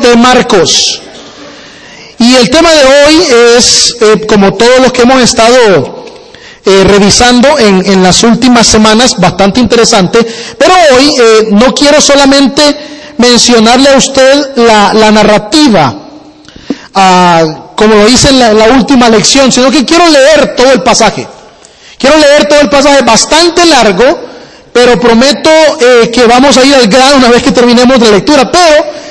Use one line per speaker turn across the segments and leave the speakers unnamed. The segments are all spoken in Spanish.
de Marcos. Y el tema de hoy es, eh, como todos los que hemos estado eh, revisando en, las últimas semanas, bastante interesante, pero hoy eh, no quiero solamente mencionarle a usted la, narrativa, ah, como lo hice en la, última lección, sino que quiero leer todo el pasaje. Quiero leer todo el pasaje bastante largo, pero prometo que vamos a ir al grano una vez que terminemos la lectura. Pero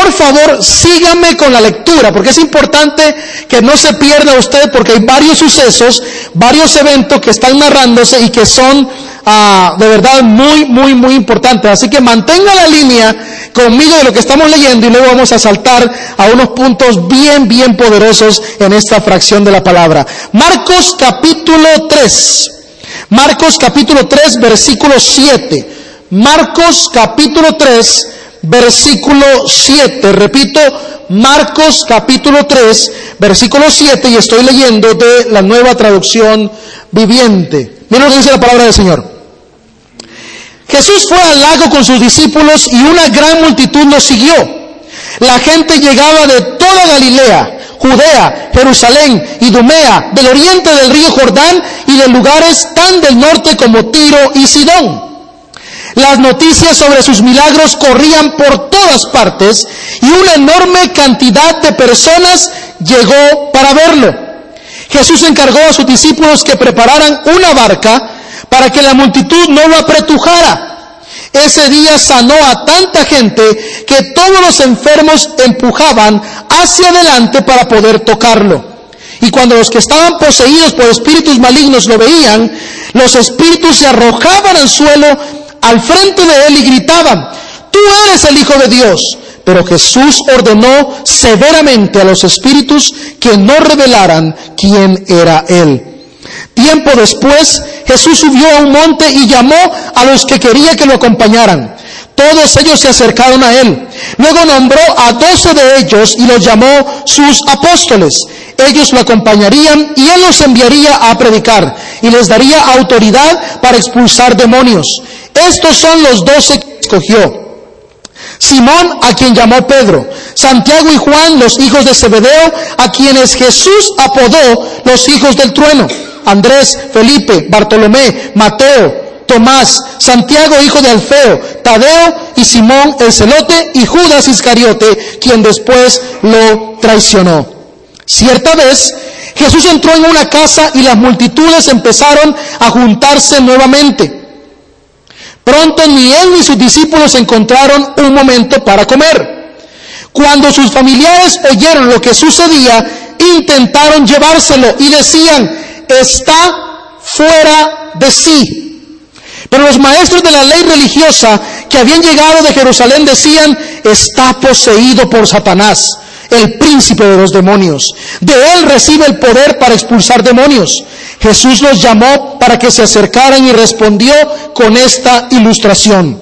por favor, síganme con la lectura, porque es importante que no se pierda usted, porque hay varios sucesos, varios eventos que están narrándose y que son ah, de verdad muy, muy, muy importantes. Así que mantenga la línea conmigo de lo que estamos leyendo y luego vamos a saltar a unos puntos bien, bien poderosos en esta fracción de la palabra. Marcos capítulo 3. Marcos capítulo 3, versículo 7. Marcos capítulo 3, versículo 7. Repito, Marcos capítulo 3, versículo 7, y estoy leyendo de la nueva traducción viviente. Miren lo que dice la palabra del Señor. Jesús fue al lago con sus discípulos y una gran multitud lo siguió. La gente llegaba de toda Galilea, Judea, Jerusalén, Idumea, del oriente del río Jordán y de lugares tan del norte como Tiro y Sidón. Las noticias sobre sus milagros corrían por todas partes y una enorme cantidad de personas llegó para verlo. Jesús encargó a sus discípulos que prepararan una barca para que la multitud no lo apretujara. Ese día sanó a tanta gente que todos los enfermos empujaban hacia adelante para poder tocarlo. Y cuando los que estaban poseídos por espíritus malignos lo veían, los espíritus se arrojaban al suelo al frente de él y gritaban, tú eres el Hijo de Dios. Pero Jesús ordenó severamente a los espíritus que no revelaran quién era él. Tiempo después, Jesús subió a un monte y llamó a los que quería que lo acompañaran. Todos ellos se acercaron a él. Luego nombró a doce de ellos y los llamó sus apóstoles. Ellos lo acompañarían y él los enviaría a predicar y les daría autoridad para expulsar demonios. Estos son los doce que escogió. Simón, a quien llamó Pedro, Santiago y Juan, los hijos de Zebedeo, a quienes Jesús apodó los hijos del trueno, Andrés, Felipe, Bartolomé, Mateo, Tomás, Santiago, hijo de Alfeo, Tadeo y Simón el celote y Judas Iscariote, quien después lo traicionó. Cierta vez, Jesús entró en una casa y las multitudes empezaron a juntarse nuevamente. Pronto ni él ni sus discípulos encontraron un momento para comer. Cuando sus familiares oyeron lo que sucedía, intentaron llevárselo y decían, está fuera de sí. Pero los maestros de la ley religiosa que habían llegado de Jerusalén decían, está poseído por Satanás el príncipe de los demonios. De él recibe el poder para expulsar demonios. Jesús los llamó para que se acercaran y respondió con esta ilustración.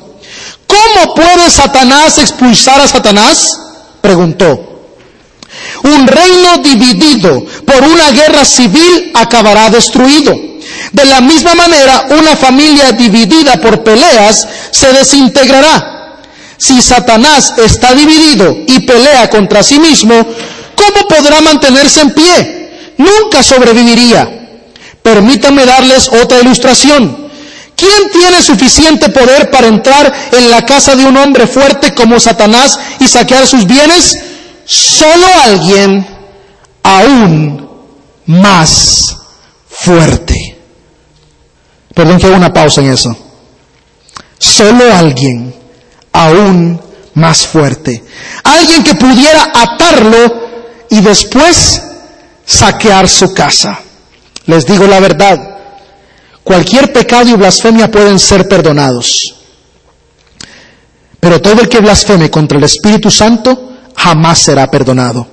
¿Cómo puede Satanás expulsar a Satanás? Preguntó. Un reino dividido por una guerra civil acabará destruido. De la misma manera, una familia dividida por peleas se desintegrará. Si Satanás está dividido y pelea contra sí mismo, ¿cómo podrá mantenerse en pie? Nunca sobreviviría. Permítanme darles otra ilustración. ¿Quién tiene suficiente poder para entrar en la casa de un hombre fuerte como Satanás y saquear sus bienes? Solo alguien aún más fuerte. Perdón que haga una pausa en eso. Solo alguien aún más fuerte. Alguien que pudiera atarlo y después saquear su casa. Les digo la verdad, cualquier pecado y blasfemia pueden ser perdonados. Pero todo el que blasfeme contra el Espíritu Santo jamás será perdonado.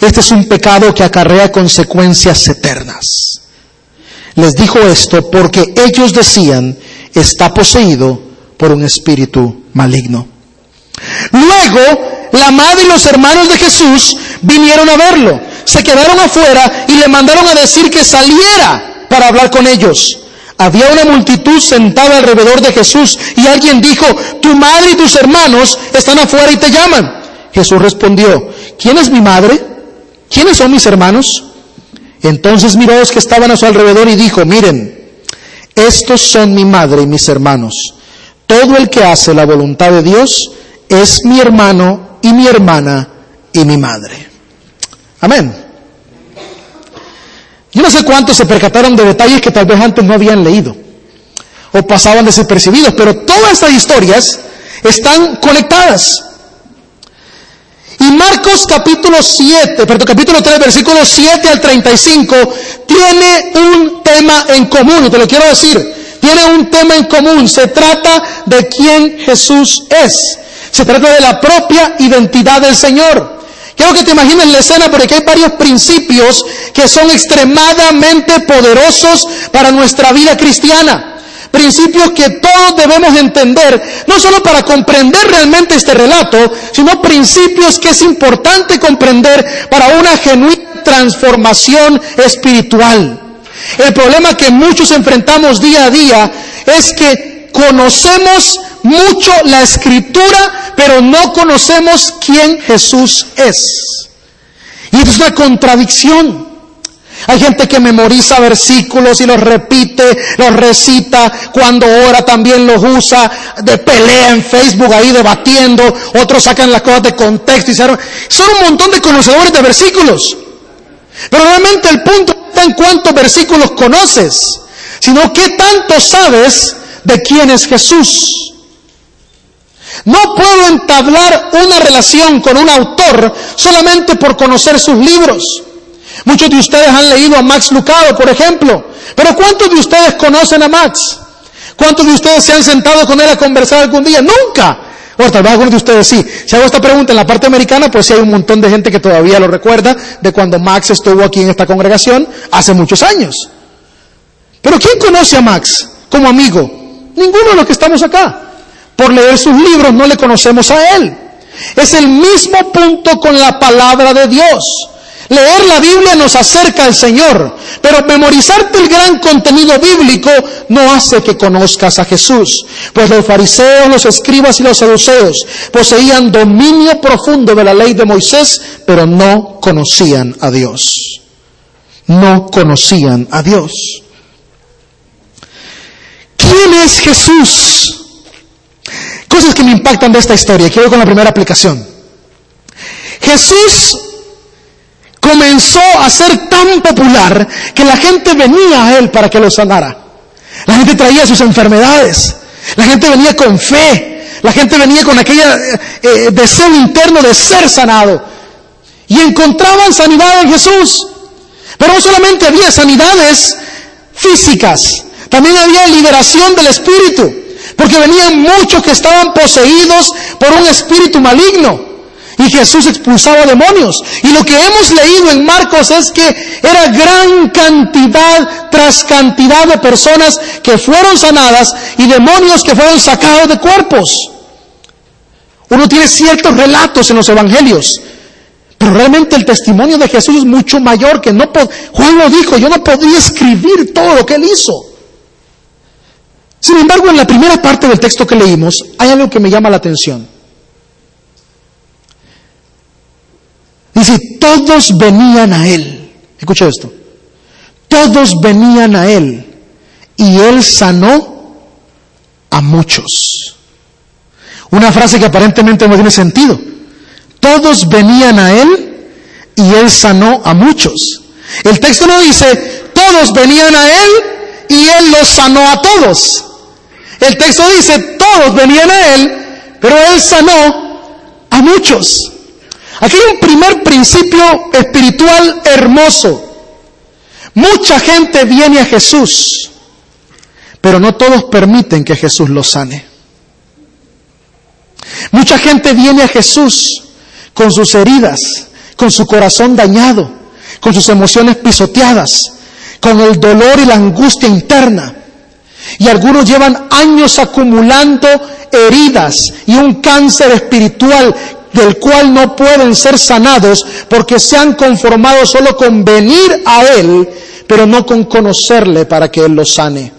Este es un pecado que acarrea consecuencias eternas. Les dijo esto porque ellos decían, está poseído por un espíritu maligno. Luego, la madre y los hermanos de Jesús vinieron a verlo. Se quedaron afuera y le mandaron a decir que saliera para hablar con ellos. Había una multitud sentada alrededor de Jesús y alguien dijo, tu madre y tus hermanos están afuera y te llaman. Jesús respondió, ¿quién es mi madre? ¿Quiénes son mis hermanos? Entonces miró a los que estaban a su alrededor y dijo, miren, estos son mi madre y mis hermanos. Todo el que hace la voluntad de Dios es mi hermano y mi hermana y mi madre. Amén. Yo no sé cuántos se percataron de detalles que tal vez antes no habían leído o pasaban desapercibidos, pero todas estas historias están conectadas. Y Marcos capítulo 7, perdón, capítulo 3, versículo 7 al 35, tiene un tema en común, y te lo quiero decir, tiene un tema en común, se trata de quién Jesús es, se trata de la propia identidad del Señor. Quiero que te imagines la escena porque hay varios principios que son extremadamente poderosos para nuestra vida cristiana principios que todos debemos entender, no solo para comprender realmente este relato, sino principios que es importante comprender para una genuina transformación espiritual. El problema que muchos enfrentamos día a día es que conocemos mucho la escritura, pero no conocemos quién Jesús es. Y es una contradicción. Hay gente que memoriza versículos y los repite, los recita, cuando ora también los usa, de pelea en Facebook ahí debatiendo, otros sacan las cosas de contexto y son un montón de conocedores de versículos. Pero realmente el punto no está en cuántos versículos conoces, sino qué tanto sabes de quién es Jesús. No puedo entablar una relación con un autor solamente por conocer sus libros. Muchos de ustedes han leído a Max Lucado, por ejemplo. Pero ¿cuántos de ustedes conocen a Max? ¿Cuántos de ustedes se han sentado con él a conversar algún día? Nunca. O tal vez algunos de ustedes sí. Si hago esta pregunta en la parte americana, pues sí hay un montón de gente que todavía lo recuerda de cuando Max estuvo aquí en esta congregación hace muchos años. Pero ¿quién conoce a Max como amigo? Ninguno de los que estamos acá. Por leer sus libros no le conocemos a él. Es el mismo punto con la palabra de Dios. Leer la Biblia nos acerca al Señor, pero memorizarte el gran contenido bíblico no hace que conozcas a Jesús, pues los fariseos, los escribas y los saduceos poseían dominio profundo de la ley de Moisés, pero no conocían a Dios. No conocían a Dios. ¿Quién es Jesús? Cosas que me impactan de esta historia. Quiero con la primera aplicación. Jesús comenzó a ser tan popular que la gente venía a él para que lo sanara. La gente traía sus enfermedades. La gente venía con fe. La gente venía con aquel eh, eh, deseo interno de ser sanado. Y encontraban sanidad en Jesús. Pero no solamente había sanidades físicas, también había liberación del espíritu. Porque venían muchos que estaban poseídos por un espíritu maligno. Y Jesús expulsaba demonios. Y lo que hemos leído en Marcos es que era gran cantidad tras cantidad de personas que fueron sanadas y demonios que fueron sacados de cuerpos. Uno tiene ciertos relatos en los evangelios. Pero realmente el testimonio de Jesús es mucho mayor que no Juan lo dijo, yo no podría escribir todo lo que él hizo. Sin embargo, en la primera parte del texto que leímos hay algo que me llama la atención. Dice, todos venían a Él. Escucha esto. Todos venían a Él y Él sanó a muchos. Una frase que aparentemente no tiene sentido. Todos venían a Él y Él sanó a muchos. El texto no dice, todos venían a Él y Él los sanó a todos. El texto dice, todos venían a Él, pero Él sanó a muchos. Aquí hay un primer principio espiritual hermoso. Mucha gente viene a Jesús, pero no todos permiten que Jesús los sane. Mucha gente viene a Jesús con sus heridas, con su corazón dañado, con sus emociones pisoteadas, con el dolor y la angustia interna. Y algunos llevan años acumulando heridas y un cáncer espiritual del cual no pueden ser sanados porque se han conformado solo con venir a Él, pero no con conocerle para que Él los sane.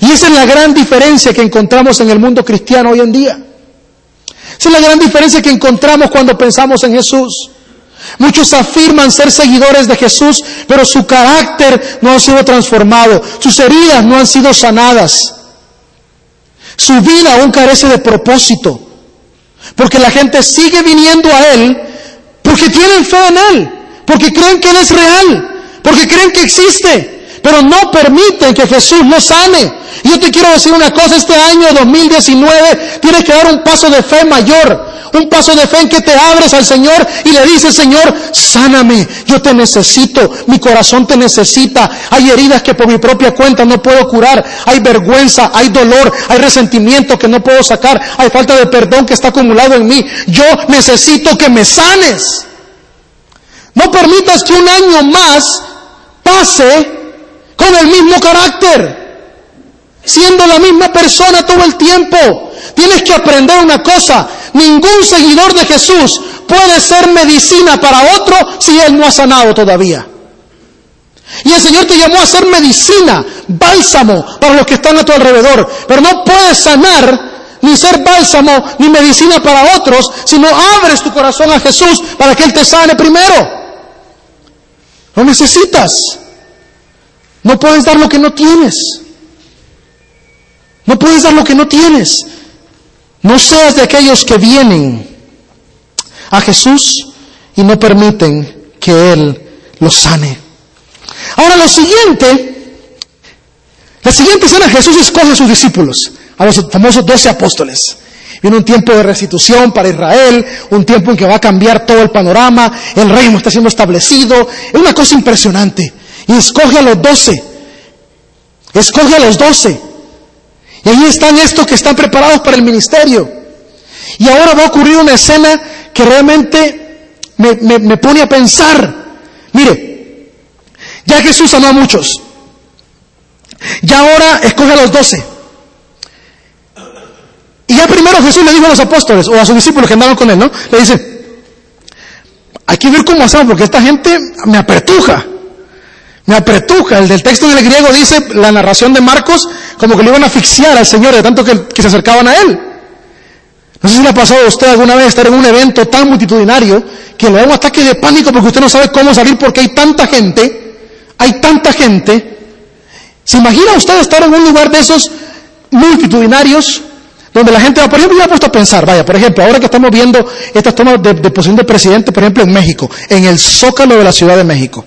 Y esa es la gran diferencia que encontramos en el mundo cristiano hoy en día. Esa es la gran diferencia que encontramos cuando pensamos en Jesús. Muchos afirman ser seguidores de Jesús, pero su carácter no ha sido transformado, sus heridas no han sido sanadas, su vida aún carece de propósito, porque la gente sigue viniendo a Él porque tienen fe en Él, porque creen que Él es real, porque creen que existe, pero no permiten que Jesús los sane. Y yo te quiero decir una cosa, este año 2019 tienes que dar un paso de fe mayor, un paso de fe en que te abres al Señor y le dices, Señor, sáname, yo te necesito, mi corazón te necesita. Hay heridas que por mi propia cuenta no puedo curar, hay vergüenza, hay dolor, hay resentimiento que no puedo sacar, hay falta de perdón que está acumulado en mí. Yo necesito que me sanes. No permitas que un año más pase el mismo carácter siendo la misma persona todo el tiempo. Tienes que aprender una cosa, ningún seguidor de Jesús puede ser medicina para otro si él no ha sanado todavía. Y el Señor te llamó a ser medicina, bálsamo para los que están a tu alrededor, pero no puedes sanar ni ser bálsamo ni medicina para otros si no abres tu corazón a Jesús para que Él te sane primero. Lo necesitas. No puedes dar lo que no tienes. No puedes dar lo que no tienes. No seas de aquellos que vienen a Jesús y no permiten que Él los sane. Ahora lo siguiente, la siguiente escena, Jesús escoge a sus discípulos, a los famosos doce apóstoles. Viene un tiempo de restitución para Israel, un tiempo en que va a cambiar todo el panorama, el reino está siendo establecido, es una cosa impresionante. Y escoge a los doce, escoge a los doce. Y ahí están estos que están preparados para el ministerio. Y ahora va a ocurrir una escena que realmente me, pone a pensar. Mire, ya Jesús sanó a muchos. Ya ahora escoge a los doce. Y ya primero Jesús le dijo a los apóstoles o a sus discípulos que andaban con él, ¿no? Le dice, hay que ver cómo hacemos porque esta gente me apertuja me apretuja. El del texto del griego dice, la narración de Marcos, como que le iban a asfixiar al Señor de tanto que, se acercaban a Él. No sé si le ha pasado a usted alguna vez estar en un evento tan multitudinario que le da un ataque de pánico porque usted no sabe cómo salir porque hay tanta gente, hay tanta gente. ¿Se imagina usted estar en un lugar de esos multitudinarios donde la gente va, por ejemplo, yo me he puesto a pensar, vaya, por ejemplo, ahora que estamos viendo estas tomas de, de posición de presidente, por ejemplo, en México, en el zócalo de la Ciudad de México.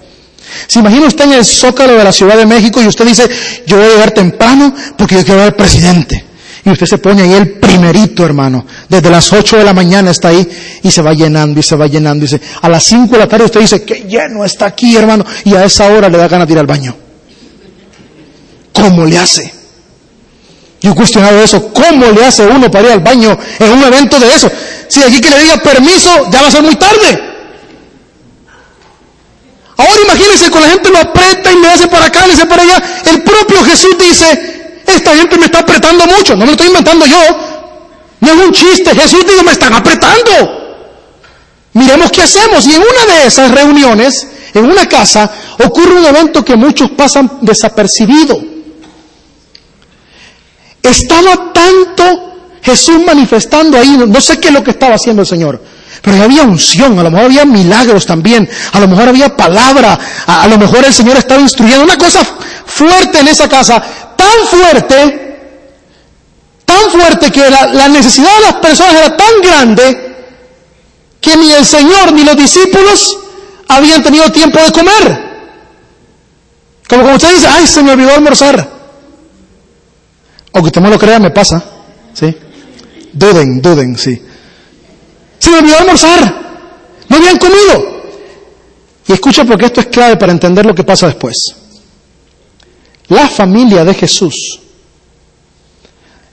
¿Se imagina usted en el zócalo de la Ciudad de México y usted dice, yo voy a llegar temprano porque yo quiero ver al presidente? Y usted se pone ahí el primerito, hermano. Desde las 8 de la mañana está ahí y se va llenando y se va llenando. Y se, a las 5 de la tarde usted dice, qué lleno está aquí, hermano. Y a esa hora le da ganas de ir al baño. ¿Cómo le hace? Yo he cuestionado eso. ¿Cómo le hace uno para ir al baño en un evento de eso? Si aquí que le diga permiso, ya va a ser muy tarde. Ahora imagínense, con la gente lo aprieta y le hace para acá, le hace para allá. El propio Jesús dice, esta gente me está apretando mucho, no me lo estoy inventando yo. No es un chiste, Jesús dice, me están apretando. Miremos qué hacemos. Y en una de esas reuniones, en una casa, ocurre un evento que muchos pasan desapercibido. Estaba tanto Jesús manifestando ahí, no sé qué es lo que estaba haciendo el Señor. Pero había unción, a lo mejor había milagros también, a lo mejor había palabra, a, lo mejor el Señor estaba instruyendo. Una cosa fuerte en esa casa, tan fuerte, tan fuerte que la, necesidad de las personas era tan grande que ni el Señor ni los discípulos habían tenido tiempo de comer. Como como usted dice, ay, se me olvidó almorzar. O que usted no lo crea, me pasa. ¿Sí? Duden, duden, sí. Se me olvidó almorzar. No habían comido. Y escucha porque esto es clave para entender lo que pasa después. La familia de Jesús,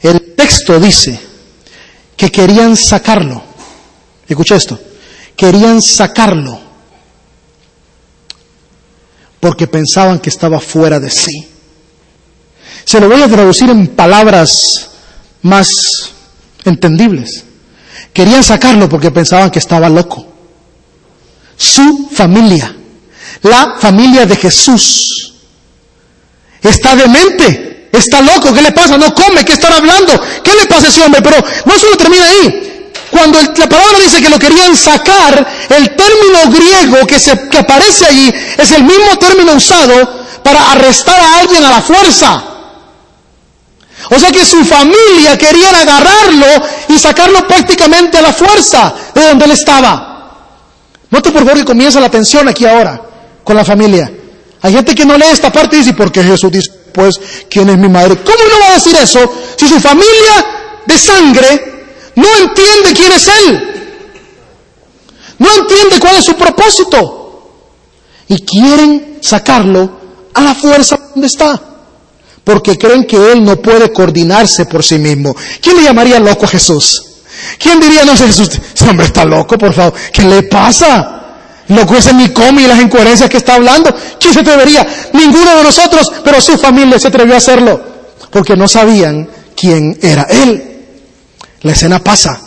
el texto dice que querían sacarlo. Escucha esto. Querían sacarlo porque pensaban que estaba fuera de sí. Se lo voy a traducir en palabras más entendibles. Querían sacarlo porque pensaban que estaba loco. Su familia, la familia de Jesús, está demente, está loco, ¿qué le pasa? No come, ¿qué están hablando? ¿Qué le pasa a ese hombre? Pero no solo termina ahí. Cuando la palabra dice que lo querían sacar, el término griego que, se, que aparece allí es el mismo término usado para arrestar a alguien a la fuerza. O sea que su familia querían agarrarlo y sacarlo prácticamente a la fuerza de donde él estaba. Note por favor que comienza la tensión aquí ahora con la familia. Hay gente que no lee esta parte y dice, ¿por qué Jesús dice, pues, quién es mi madre? ¿Cómo no va a decir eso si su familia de sangre no entiende quién es Él? No entiende cuál es su propósito. Y quieren sacarlo a la fuerza donde está. Porque creen que Él no puede coordinarse por sí mismo. ¿Quién le llamaría loco a Jesús? ¿Quién diría, no sé, Jesús, ese hombre está loco, por favor? ¿Qué le pasa? Loco ese ni come y las incoherencias que está hablando. ¿Quién se atrevería? Ninguno de nosotros, pero su familia se atrevió a hacerlo. Porque no sabían quién era Él. La escena pasa.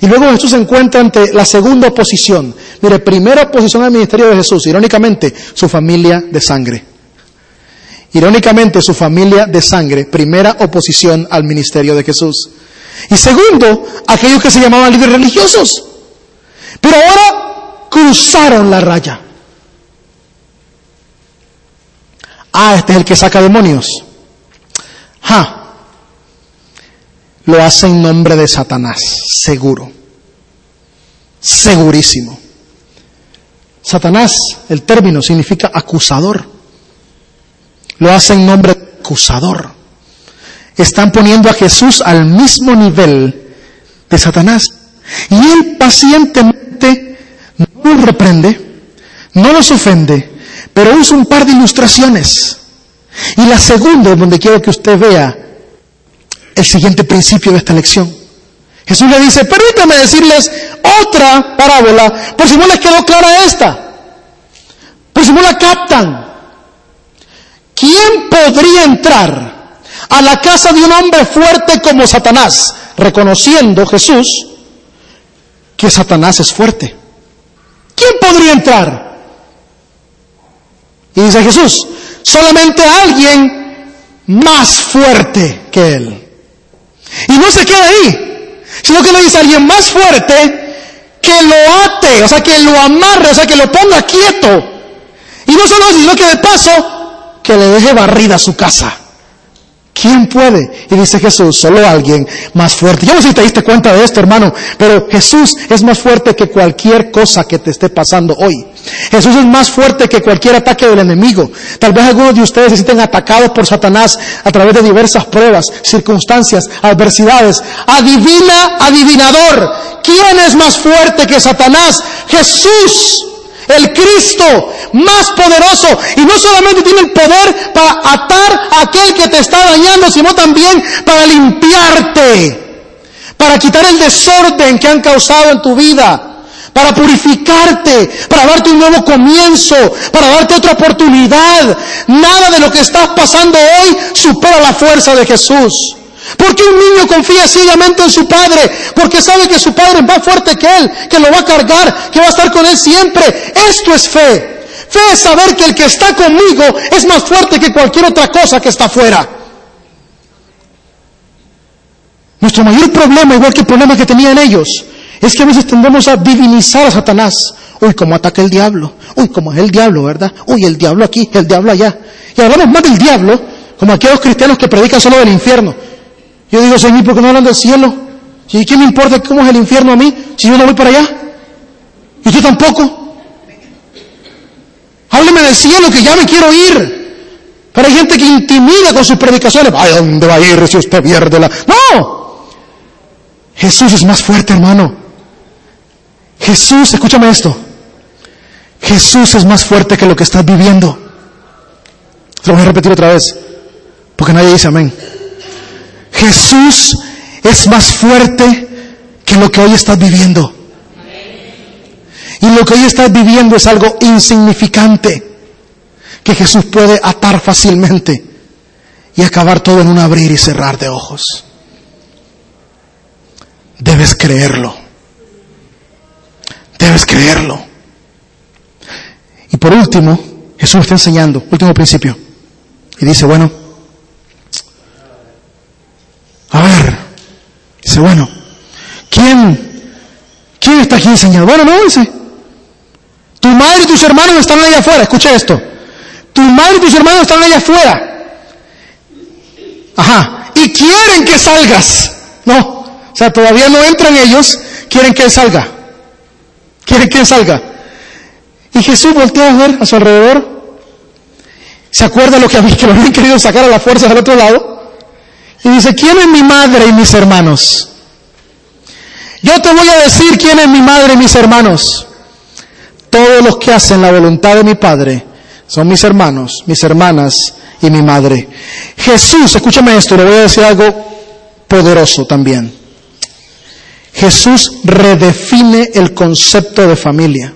Y luego Jesús se encuentra ante la segunda oposición. Mire, primera oposición al ministerio de Jesús, irónicamente, su familia de sangre. Irónicamente, su familia de sangre, primera oposición al ministerio de Jesús. Y segundo, aquellos que se llamaban líderes religiosos. Pero ahora cruzaron la raya. Ah, este es el que saca demonios. Ja. Lo hace en nombre de Satanás, seguro. Segurísimo. Satanás, el término significa acusador. Lo hace en nombre de acusador. Están poniendo a Jesús al mismo nivel de Satanás. Y él pacientemente no los reprende, no los ofende, pero usa un par de ilustraciones. Y la segunda es donde quiero que usted vea el siguiente principio de esta lección. Jesús le dice, permítame decirles otra parábola, por si no les quedó clara esta, por si no la captan. ¿Quién podría entrar a la casa de un hombre fuerte como Satanás, reconociendo Jesús que Satanás es fuerte? ¿Quién podría entrar? Y dice Jesús, solamente alguien más fuerte que él. Y no se queda ahí, sino que le dice a alguien más fuerte que lo ate, o sea, que lo amarre, o sea, que lo ponga quieto. Y no solo eso, sino que de paso, que le deje barrida su casa. ¿Quién puede? Y dice Jesús, solo alguien más fuerte. Yo no sé si te diste cuenta de esto, hermano, pero Jesús es más fuerte que cualquier cosa que te esté pasando hoy. Jesús es más fuerte que cualquier ataque del enemigo. Tal vez algunos de ustedes se sienten atacados por Satanás a través de diversas pruebas, circunstancias, adversidades. Adivina, adivinador. ¿Quién es más fuerte que Satanás? Jesús el Cristo más poderoso. Y no solamente tiene el poder para atar a aquel que te está dañando, sino también para limpiarte, para quitar el desorden que han causado en tu vida para purificarte, para darte un nuevo comienzo, para darte otra oportunidad. Nada de lo que estás pasando hoy supera la fuerza de Jesús. Porque un niño confía ciegamente en su padre, porque sabe que su padre es más fuerte que él, que lo va a cargar, que va a estar con él siempre. Esto es fe. Fe es saber que el que está conmigo es más fuerte que cualquier otra cosa que está afuera. Nuestro mayor problema, igual que el problema que tenían ellos, es que a veces tendemos a divinizar a Satanás. Uy, cómo ataca el diablo. Uy, cómo es el diablo, ¿verdad? Uy, el diablo aquí, el diablo allá. Y hablamos más del diablo, como aquellos cristianos que predican solo del infierno. Yo digo, Señor, ¿por qué no hablan del cielo? ¿Y qué me importa cómo es el infierno a mí si yo no voy para allá? ¿Y usted tampoco? Hábleme del cielo que ya me quiero ir. Pero hay gente que intimida con sus predicaciones. ¿A dónde va a ir si usted pierde la.? ¡No! Jesús es más fuerte, hermano. Jesús, escúchame esto. Jesús es más fuerte que lo que estás viviendo. Lo voy a repetir otra vez. Porque nadie dice amén. Jesús es más fuerte que lo que hoy estás viviendo. Y lo que hoy estás viviendo es algo insignificante que Jesús puede atar fácilmente y acabar todo en un abrir y cerrar de ojos. Debes creerlo. Debes creerlo. Y por último, Jesús está enseñando, último principio. Y dice, bueno, a ver, dice, bueno, ¿quién ¿quién está aquí enseñando? Bueno, no, dice. Tu madre y tus hermanos están allá afuera. Escucha esto. Tu madre y tus hermanos están allá afuera. Ajá. Y quieren que salgas. No. O sea, todavía no entran ellos. Quieren que él salga. Quieren que él salga. Y Jesús voltea a ver a su alrededor. ¿Se acuerda lo que, que habían querido sacar a la fuerza del otro lado? Y dice, ¿quién es mi madre y mis hermanos? Yo te voy a decir quién es mi madre y mis hermanos. Todos los que hacen la voluntad de mi Padre son mis hermanos, mis hermanas y mi madre. Jesús, escúchame esto, le voy a decir algo poderoso también. Jesús redefine el concepto de familia.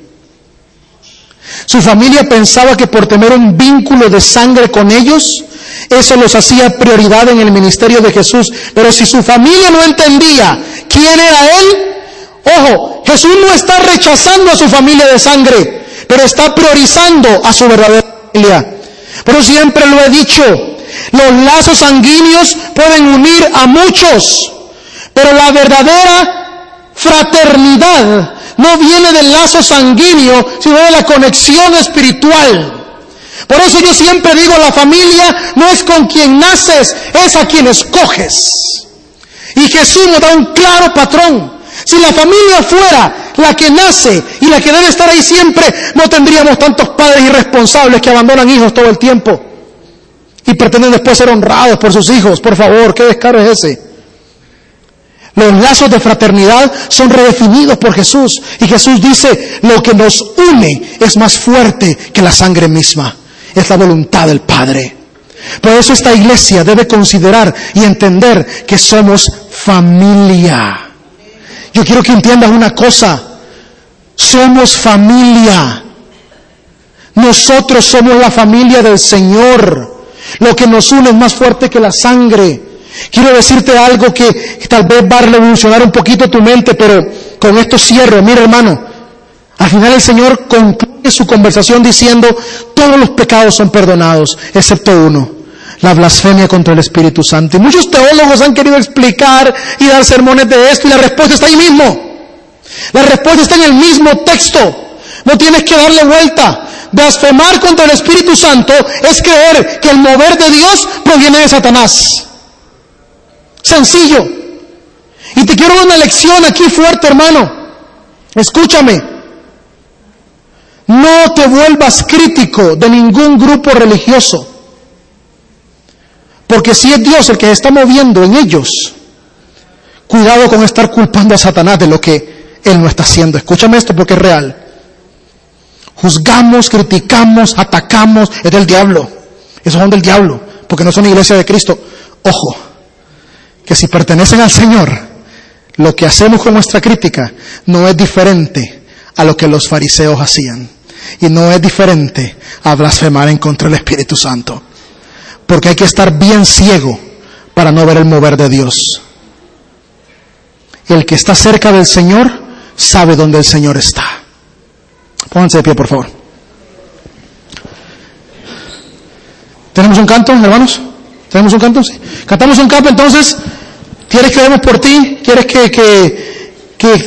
Su familia pensaba que por tener un vínculo de sangre con ellos, eso los hacía prioridad en el ministerio de Jesús. Pero si su familia no entendía quién era Él, ojo, Jesús no está rechazando a su familia de sangre, pero está priorizando a su verdadera familia. Pero siempre lo he dicho, los lazos sanguíneos pueden unir a muchos, pero la verdadera fraternidad no viene del lazo sanguíneo, sino de la conexión espiritual. Por eso yo siempre digo, la familia no es con quien naces, es a quien escoges. Y Jesús nos da un claro patrón. Si la familia fuera la que nace y la que debe estar ahí siempre, no tendríamos tantos padres irresponsables que abandonan hijos todo el tiempo y pretenden después ser honrados por sus hijos. Por favor, ¿qué descaro es ese? Los lazos de fraternidad son redefinidos por Jesús. Y Jesús dice, lo que nos une es más fuerte que la sangre misma. Es la voluntad del Padre. Por eso esta iglesia debe considerar y entender que somos familia. Yo quiero que entiendas una cosa. Somos familia. Nosotros somos la familia del Señor. Lo que nos une es más fuerte que la sangre. Quiero decirte algo que tal vez va a revolucionar un poquito tu mente, pero con esto cierro. Mira hermano, al final el Señor concluye su conversación diciendo, todos los pecados son perdonados, excepto uno, la blasfemia contra el Espíritu Santo. Y muchos teólogos han querido explicar y dar sermones de esto y la respuesta está ahí mismo. La respuesta está en el mismo texto. No tienes que darle vuelta. Blasfemar contra el Espíritu Santo es creer que el mover de Dios proviene de Satanás. Sencillo. Y te quiero dar una lección aquí fuerte, hermano. Escúchame. No te vuelvas crítico de ningún grupo religioso. Porque si es Dios el que está moviendo en ellos, cuidado con estar culpando a Satanás de lo que Él no está haciendo. Escúchame esto porque es real. Juzgamos, criticamos, atacamos, es del diablo. Esos son del diablo, porque no son iglesia de Cristo. Ojo, que si pertenecen al Señor, lo que hacemos con nuestra crítica no es diferente a lo que los fariseos hacían. Y no es diferente a blasfemar en contra del Espíritu Santo. Porque hay que estar bien ciego para no ver el mover de Dios. El que está cerca del Señor sabe dónde el Señor está. Pónganse de pie, por favor. ¿Tenemos un canto, hermanos? ¿Tenemos un canto? Sí. Cantamos un canto, entonces, ¿quieres que demos por ti? ¿Quieres que, que